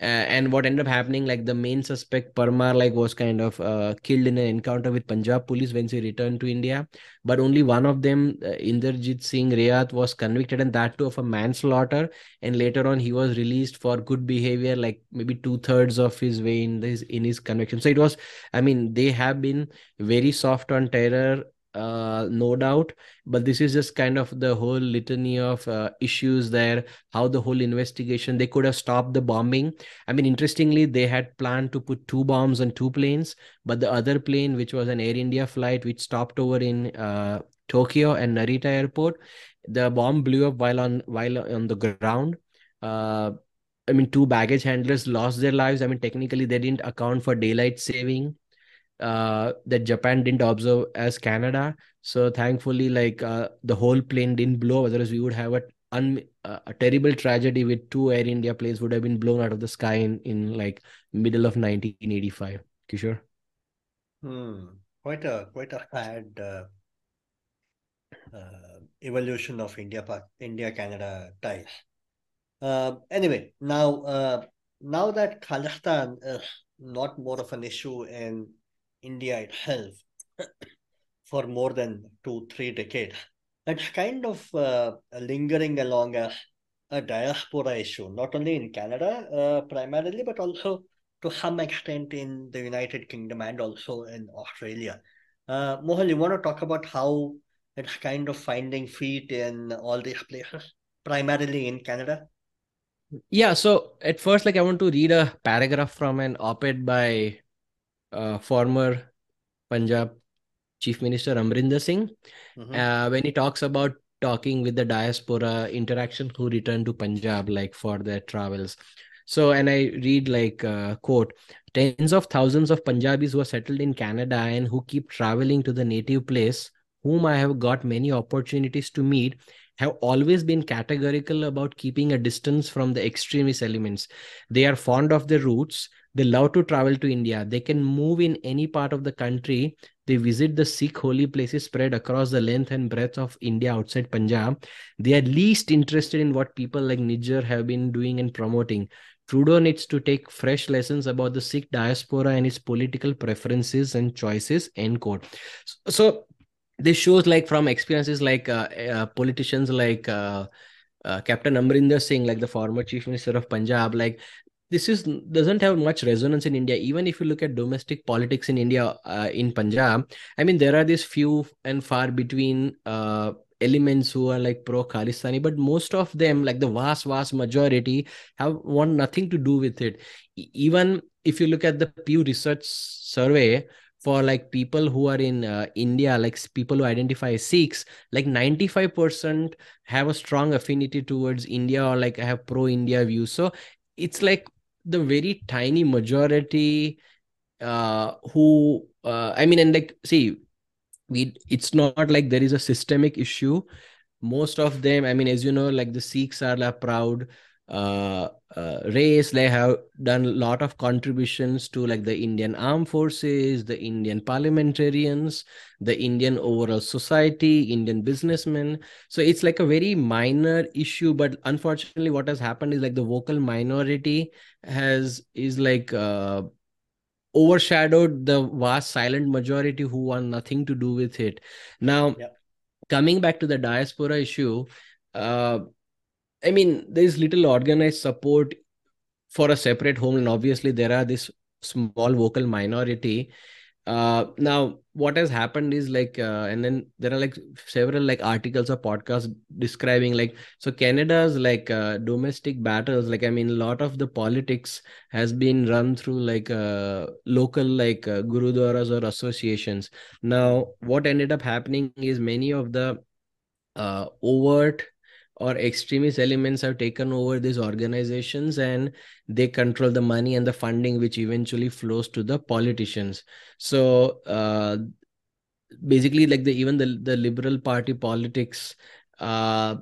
and what ended up happening like the main suspect parmar like was kind of uh, killed in an encounter with punjab police when she returned to india. But only one of them uh, inderjit singh riat was convicted and that too of a manslaughter. And later on he was released for good behavior like maybe two-thirds of his way in his in his conviction. So it was i mean they have been very soft on terror uh, no doubt. But this is just kind of the whole litany of uh, issues there. How the whole investigation they could have stopped the bombing. I mean, interestingly, they had planned to put two bombs on two planes, but the other plane, which was an Air India flight, which stopped over in uh, Tokyo and Narita Airport, the bomb blew up while on while on the ground. Uh, I mean, two baggage handlers lost their lives. I mean, technically, they didn't account for daylight saving uh, that Japan didn't observe as Canada. So thankfully, like uh, the whole plane didn't blow. Otherwise, we would have a un- uh, a terrible tragedy with two Air India planes would have been blown out of the sky in in like middle of 1985. Kishor. Hmm. Quite a quite a sad uh, uh, evolution of India India Canada ties. Uh, anyway, now now that Khalistan is not more of an issue in India itself for more than two, three decades. It's kind of uh, lingering along a diaspora issue, not only in Canada uh, primarily, but also to some extent in the United Kingdom and also in Australia. Uh, Mohal, you want to talk about how it's kind of finding feet in all these places, primarily in Canada? Yeah, so at first, like I want to read a paragraph from an op-ed by uh, former Punjab Chief Minister Amrinder Singh, mm-hmm. uh, when he talks about talking with the diaspora interaction who return to Punjab, like for their travels. So, and I read like uh, quote, tens of thousands of Punjabis who are settled in Canada and who keep traveling to the native place, whom I have got many opportunities to meet, have always been categorical about keeping a distance from the extremist elements. They are fond of their roots. They love to travel to India. They can move in any part of the country. They visit the Sikh holy places spread across the length and breadth of India outside Punjab. They are least interested in what people like Nijjar have been doing and promoting. Trudeau needs to take fresh lessons about the Sikh diaspora and its political preferences and choices. End quote. So, this shows like from experiences like uh, uh, politicians like uh, uh, Captain Amrinder Singh, like the former chief minister of Punjab, like this is doesn't have much resonance in India. Even if you look at domestic politics in India, uh, in Punjab, I mean there are these few and far between uh, elements who are like pro Khalistani, but most of them, like the vast, vast majority, have want nothing to do with it. Even if you look at the Pew Research survey, for like people who are in uh, India, like people who identify as Sikhs, like 95% have a strong affinity towards India or like have pro India views. So it's like the very tiny majority uh, who, uh, I mean, and like, see, we it's not like there is a systemic issue. Most of them, I mean, as you know, like the Sikhs are proud race they have done a lot of contributions to like the indian armed forces the indian parliamentarians the indian overall society indian businessmen. So it's like a very minor issue but unfortunately what has happened is like the vocal minority has is like uh, overshadowed the vast silent majority who want nothing to do with it. Now coming back to the diaspora issue uh, I mean, there's little organized support for a separate home, and obviously there are this small vocal minority. Uh, now, what has happened is like, uh, and then there are like several like articles or podcasts describing like, so Canada's like uh, domestic battles. Like, I mean, a lot of the politics has been run through like uh, local like uh, gurudwaras or associations. Now, what ended up happening is many of the uh, overt or extremist elements have taken over these organizations and they control the money and the funding which eventually flows to the politicians. So uh, basically like the even the, the liberal party politics uh,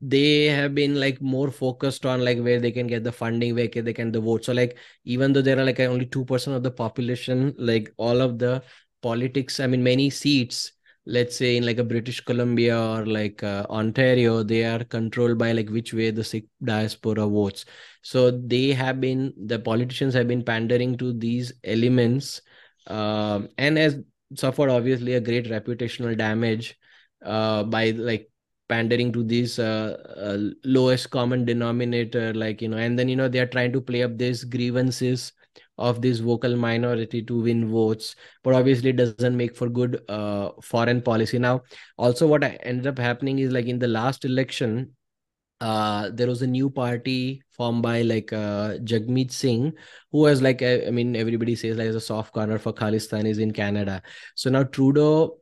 they have been like more focused on like where they can get the funding where they can the vote. So like even though there are like only 2% of the population like all of the politics i mean many seats let's say in like a British Columbia or like uh, Ontario, they are controlled by like which way the Sikh diaspora votes. So they have been the politicians have been pandering to these elements, um, and has suffered obviously a great reputational damage uh, by like pandering to these uh, uh, lowest common denominator, like you know, and then you know they are trying to play up these grievances of this vocal minority to win votes but obviously it doesn't make for good uh, foreign policy now also what ended up happening is like in the last election uh, there was a new party formed by like uh, Jagmeet Singh, who was like, I, I mean, everybody says like a soft corner for Khalistanis in Canada. So now Trudeau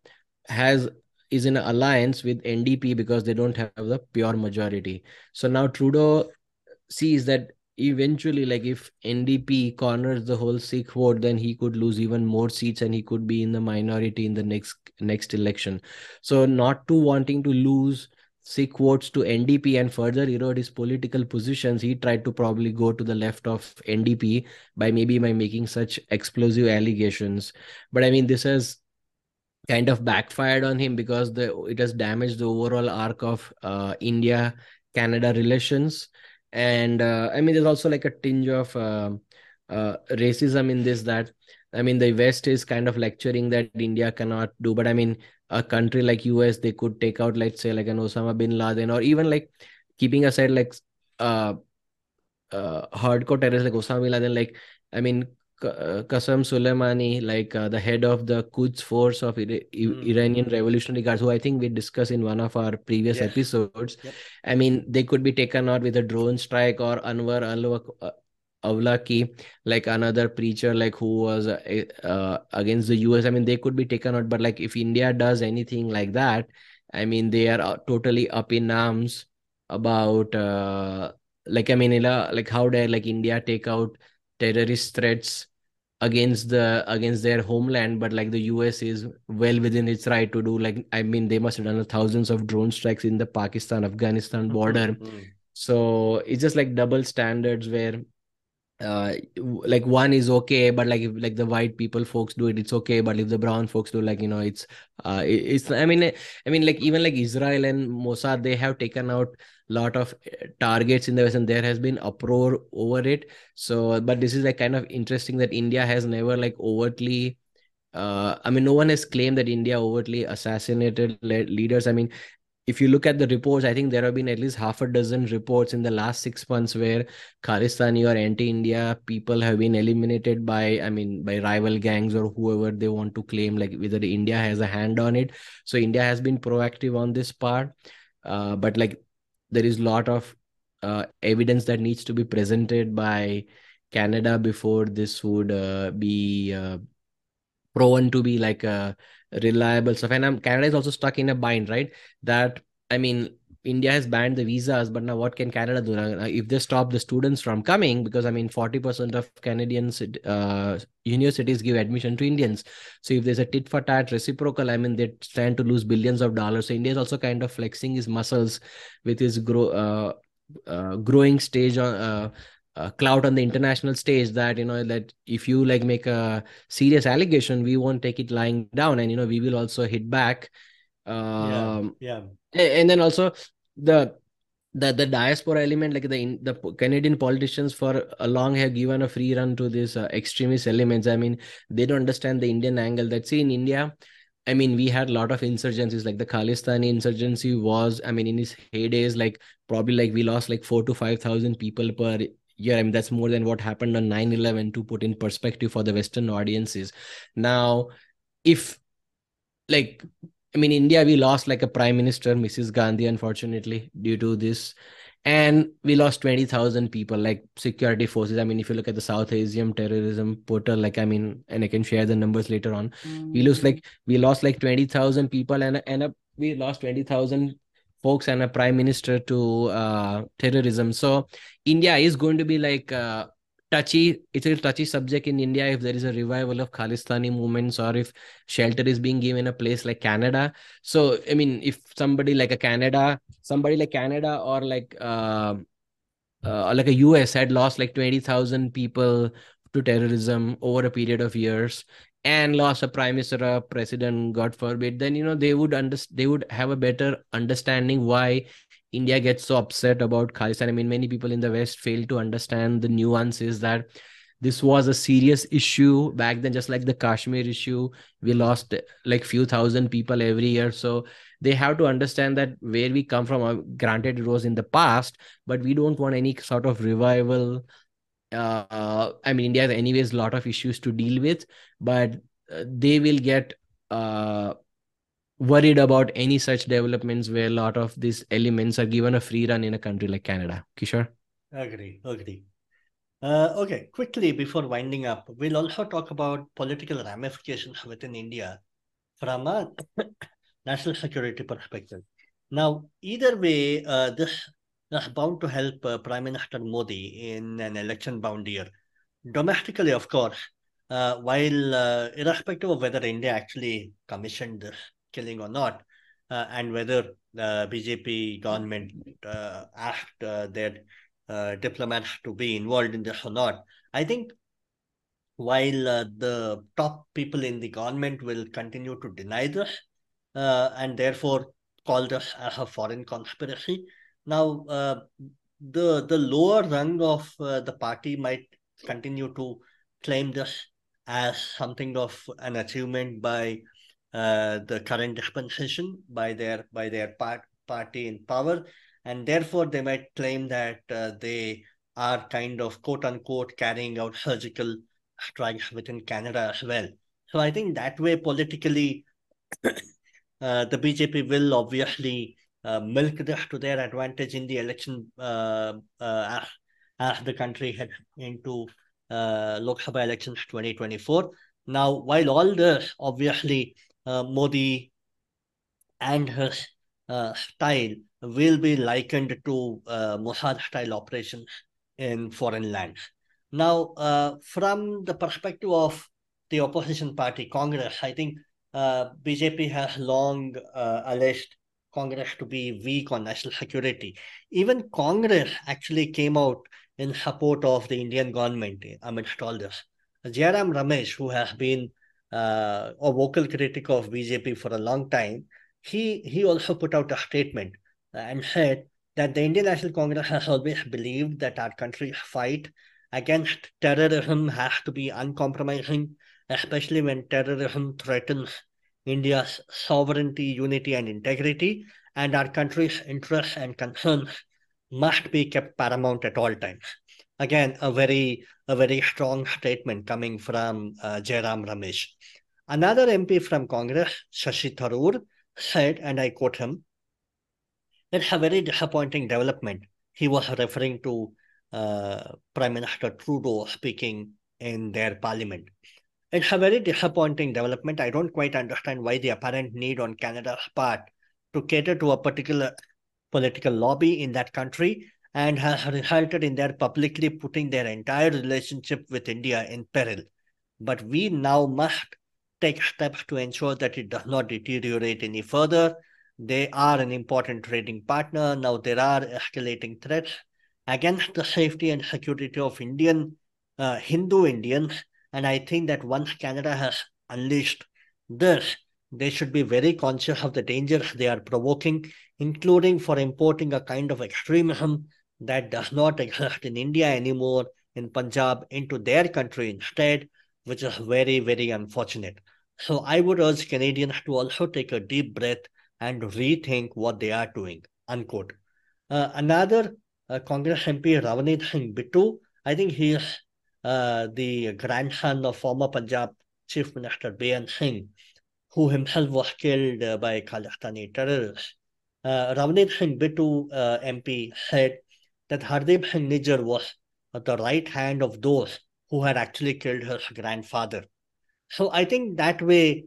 has is in an alliance with NDP because they don't have the pure majority. So now Trudeau sees that eventually like if ndp corners the whole sikh vote then he could lose even more seats and he could be in the minority in the next next election. So not to wanting to lose sikh votes to ndp and further erode his political positions he tried to probably go to the left of ndp by maybe by making such explosive allegations. But i mean this has kind of backfired on him because the it has damaged the overall arc of uh, india canada relations and uh, i mean there's also like a tinge of uh, uh, racism in this that i mean the west is kind of lecturing that india cannot do but i mean a country like us they could take out let's say like an osama bin laden or even like keeping aside like uh, uh, hardcore terrorists like Osama bin Laden, like I mean Qasem Soleimani, like uh, the head of the Quds force of Ira- Mm. Iranian Revolutionary Guards, who I think we discussed in one of our previous Yes. episodes. Yep. I mean, they could be taken out with a drone strike or Anwar al Awlaki, like another preacher, like who was uh, uh, against the US. I mean, they could be taken out, but like if India does anything like that, I mean, they are uh, totally up in arms about, uh, like I mean, like how dare like India take out terrorist threats against the against their homeland, but like the US is well within its right to do. Like I mean, they must have done thousands of drone strikes in the Pakistan Afghanistan border. Mm. So it's just like double standards where uh like one is okay but like if like the white people folks do it it's okay but if the brown folks do like you know it's uh it- it's i mean i mean like even like israel and mossad they have taken out lot of uh, targets in the west and there has been uproar over it. So but this is like kind of interesting that india has never like overtly uh i mean no one has claimed that india overtly assassinated le- leaders. I mean if you look at the reports, I think there have been at least half a dozen reports in the last six months where Khalistani or anti-India people have been eliminated by, I mean, by rival gangs or whoever they want to claim, like whether India has a hand on it. So India has been proactive on this part, uh, but like there is a lot of uh, evidence that needs to be presented by Canada before this would uh, be uh, proven to be like a reliable stuff. And um, Canada is also stuck in a bind, right? That I mean, India has banned the visas, but now what can Canada do? If they stop the students from coming, because I mean, 40% of Canadians uh, universities give admission to Indians. So if there's a tit for tat reciprocal, I mean, they stand to lose billions of dollars. So India is also kind of flexing his muscles with his grow uh, uh, growing stage on uh, uh, clout on the international stage that you know that if you like make a serious allegation we won't take it lying down and you know we will also hit back. Um Yeah. a- and then also the the the diaspora element like the in, the canadian politicians for a long have given a free run to these uh, extremist elements i mean they don't understand the indian angle that see in india I mean, we had a lot of insurgencies, like the Khalistani insurgency was, I mean, in its heydays, like probably like we lost like four to 5,000 people per year. I mean, that's more than what happened on 9 11 to put in perspective for the Western audiences. Now, if like, I mean, India, we lost like a prime minister, Mrs. Gandhi, unfortunately, due to this. And we lost 20,000 people, like security forces. I mean, if you look at the South Asian terrorism portal, like, I mean, and I can share the numbers later on we lose like we lost like 20,000 people and and a, we lost 20,000 folks and a prime minister to uh, terrorism so india is going to be like uh, touchy it's a touchy subject in india if there is a revival of khalistani movements or if shelter is being given a place like canada. So i mean if somebody like a canada somebody like canada or like uh, uh, like a us had lost like 20,000 people to terrorism over a period of years and lost a prime minister or president god forbid then you know they would under they would have a better understanding why india gets so upset about khalistan. I mean many people in the west fail to understand the nuances that this was a serious issue back then just like the kashmir issue. We lost like few thousand people every year. So they have to understand that where we come from uh, granted it was in the past but we don't want any sort of revival. Uh, I mean, India has anyways a lot of issues to deal with, but uh, they will get uh, worried about any such developments where a lot of these elements are given a free run in a country like Canada. Kishor? Agree, agree. Uh, okay, quickly before winding up, we'll also talk about political ramifications within India from a national security perspective. Now, either way, uh, this is bound to help uh, Prime Minister Modi in an election bound year. Domestically, of course, uh, while uh, irrespective of whether India actually commissioned this killing or not, uh, and whether the BJP government uh, asked uh, their uh, diplomats to be involved in this or not, I think while uh, the top people in the government will continue to deny this uh, and therefore call this as a foreign conspiracy, now uh, the the lower rung of uh, the party might continue to claim this as something of an achievement by uh, the current dispensation by their by their part, party in power and therefore they might claim that uh, they are kind of quote unquote carrying out surgical strikes within Canada as well. So I think that way politically, uh, the BJP will obviously uh, milk this to their advantage in the election uh, as, as the country head into Lok Sabha elections 2024. Now, while all this, obviously, Modi and her uh, style will be likened to uh, Mossad style operations in foreign lands. Now, uh, from the perspective of the opposition party, Congress, I think uh, BJP has long uh, alleged Congress to be weak on national security. Even Congress actually came out in support of the Indian government amidst all this. Jairam Ramesh, who has been uh, a vocal critic of BJP for a long time, he he also put out a statement and said that the Indian National Congress has always believed that our country's fight against terrorism has to be uncompromising, especially when terrorism threatens India's sovereignty, unity, and integrity, and our country's interests and concerns must be kept paramount at all times. Again, a very a very strong statement coming from uh, Jairam Ramesh. Another MP from Congress, Shashi Tharoor, said, and I quote him, it's a very disappointing development. He was referring to uh, Prime Minister Trudeau speaking in their parliament. It's a very disappointing development. I don't quite understand why the apparent need on Canada's part to cater to a particular political lobby in that country and has resulted in their publicly putting their entire relationship with India in peril. But we now must take steps to ensure that it does not deteriorate any further. They are an important trading partner. Now there are escalating threats against the safety and security of Indian uh, Hindu Indians. And I think that once Canada has unleashed this, they should be very conscious of the dangers they are provoking, including for importing a kind of extremism that does not exist in India anymore, in Punjab, into their country instead, which is very, very unfortunate. So I would urge Canadians to also take a deep breath and rethink what they are doing. Unquote. Uh, another uh, Congress MP, Ravneet Singh Bittu, I think he is uh, the grandson of former Punjab Chief Minister Beant Singh, who himself was killed uh, by Khalistani terrorists. Uh, Ravneet Singh Bittu, uh, MP, said that Hardeep Singh Nijjar was at the right hand of those who had actually killed his grandfather. So I think that way,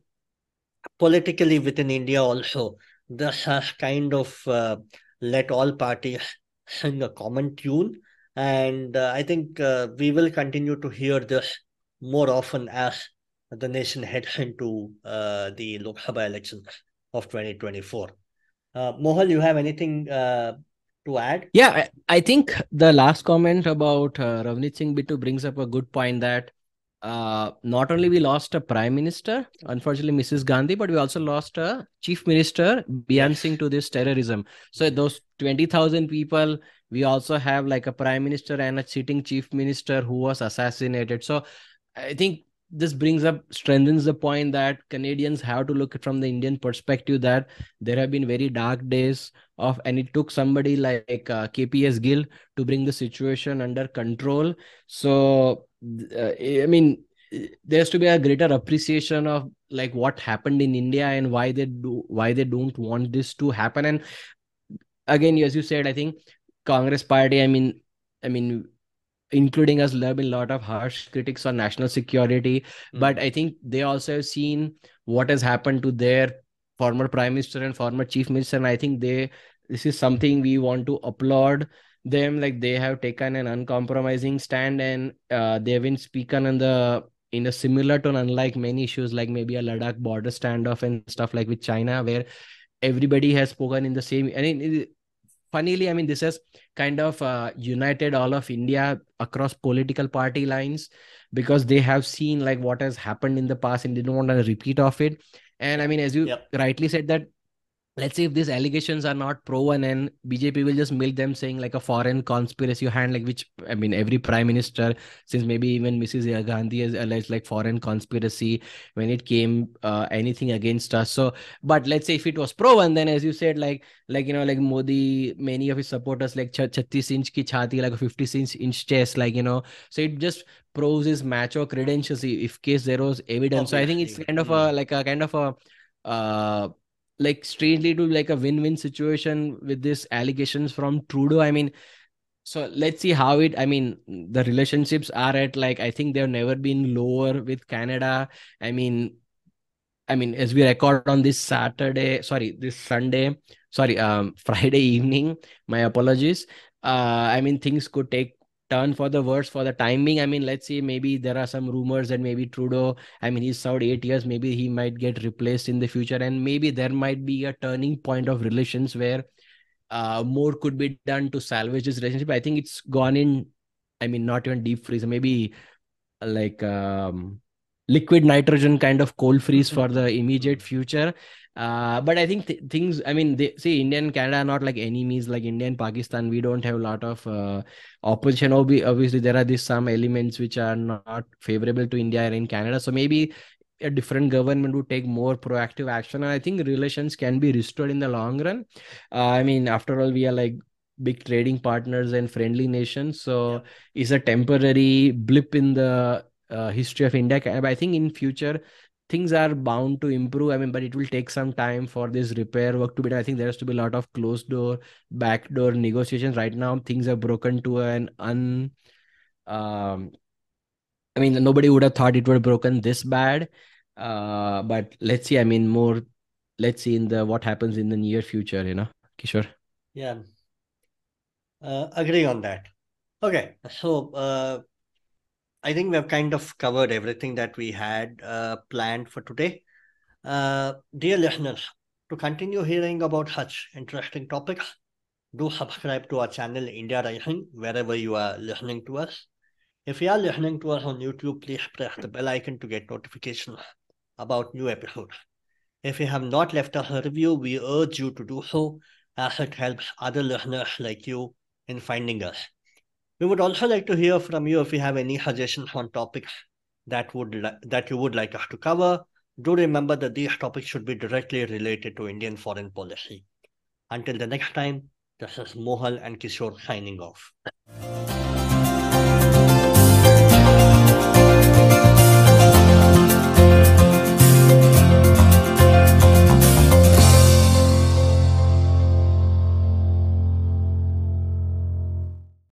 politically within India also, this has kind of uh, let all parties sing a common tune. And uh, I think uh, we will continue to hear this more often as the nation heads into uh, the Lok Sabha elections of 2024. Uh, Mohal, you have anything uh, to add? Yeah, I, I think the last comment about uh, Ravneet Singh Bittu brings up a good point that uh, not only we lost a prime minister, unfortunately Mrs. Gandhi, but we also lost a chief minister, Beant Singh, to this terrorism. So those 20,000 people, we also have like a prime minister and a sitting chief minister who was assassinated. So I think this brings up strengthens the point that Canadians have to look from the Indian perspective that there have been very dark days of and it took somebody like uh, KPS Gill to bring the situation under control. So uh, I mean there has to be a greater appreciation of like what happened in India and why they do why they don't want this to happen. And again, as you said, I think Congress Party. I mean, I mean including us there have been a lot of harsh critics on national security. Mm. but i think they also have seen what has happened to their former prime minister and former chief minister. And i think they this is something we want to applaud them. Like they have taken an uncompromising stand and uh, they've been speaking in the in a similar tone unlike many issues like maybe a ladakh border standoff and stuff like with china where everybody has spoken in the same i mean funnily, I mean, this has kind of uh, united all of India across political party lines because they have seen like what has happened in the past and they don't want a repeat of it. And I mean, as you yep. rightly said, that let's say if these allegations are not proven and bjp will just milk them saying like a foreign conspiracy hand like which i mean every prime minister since maybe even mrs gandhi has alleged like foreign conspiracy when it came uh, anything against us. So but let's say if it was proven then as you said like like you know like modi many of his supporters like 36 inch ki chhati like a 56 inch chest like you know so it just proves his macho credentials if case there was evidence. Obviously. so i think it's kind of a like a kind of a uh like strangely to like a win-win situation with this allegations from Trudeau. I mean, so let's see how it. I mean, the relationships are at like I think they've never been lower with Canada. I mean, I mean, as we record on this Saturday, sorry, this Sunday, sorry, um, Friday evening. My apologies. Uh, I mean, things could take turn for the worse for the timing. I mean, let's see, maybe there are some rumors that maybe Trudeau, I mean, he's served eight years, maybe he might get replaced in the future, and maybe there might be a turning point of relations where uh, more could be done to salvage this relationship. I think it's gone in, I mean, not even deep freeze, maybe like um, liquid nitrogen kind of cold freeze for the immediate future uh, but I think th- things. I mean, they see India and Canada are not like enemies. Like India and Pakistan, we don't have a lot of uh, opposition. Obviously, there are these some elements which are not favorable to India and in Canada. So maybe a different government would take more proactive action. And I think relations can be restored in the long run. Uh, I mean, after all, we are like big trading partners and friendly nations. So yeah. it's a temporary blip in the uh, history of India. But I think in future things are bound to improve. I mean, but it will take some time for this repair work to be done. I think there has to be a lot of closed door, back door negotiations. Right now, things are broken to an un. Um, I mean, nobody would have thought it would have broken this bad. Uh, but let's see. I mean, more. Let's see in the what happens in the near future. You know, Kishor. Yeah. Uh, agree on that. Okay, so uh, I think we've kind of covered everything that we had uh, planned for today. Uh, dear listeners, to continue hearing about such interesting topics, do subscribe to our channel India Rising wherever you are listening to us. If you are listening to us on YouTube, please press the bell icon to get notifications about new episodes. If you have not left us a review, we urge you to do so as it helps other listeners like you in finding us. We would also like to hear from you if you have any suggestions on topics that would that you would like us to cover. Do remember that these topics should be directly related to Indian foreign policy. Until the next time, this is Mohal and Kishor signing off.